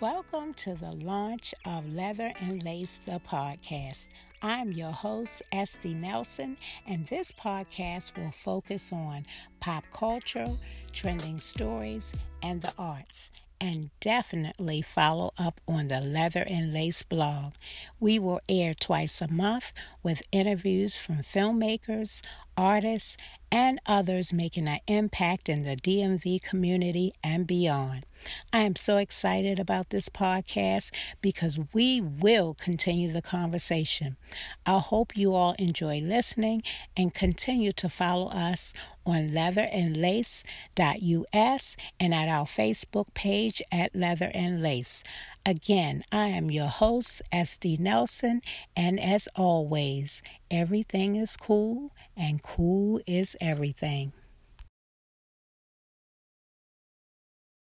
Welcome to the launch of Leather and Lace, the podcast. I'm your host, Esty Nelson, and this podcast will focus on pop culture, trending stories, and the arts and definitely follow up on the Leather and Lace blog. We will air twice a month with interviews from filmmakers, artists, and others making an impact in the DMV community and beyond. I am so excited about this podcast because we will continue the conversation. I hope you all enjoy listening and continue to follow us on leatherandlace.us and at our Facebook page at Leather and Lace. Again, I am your host, Esty Nelson, and as always, everything is cool and cool is everything.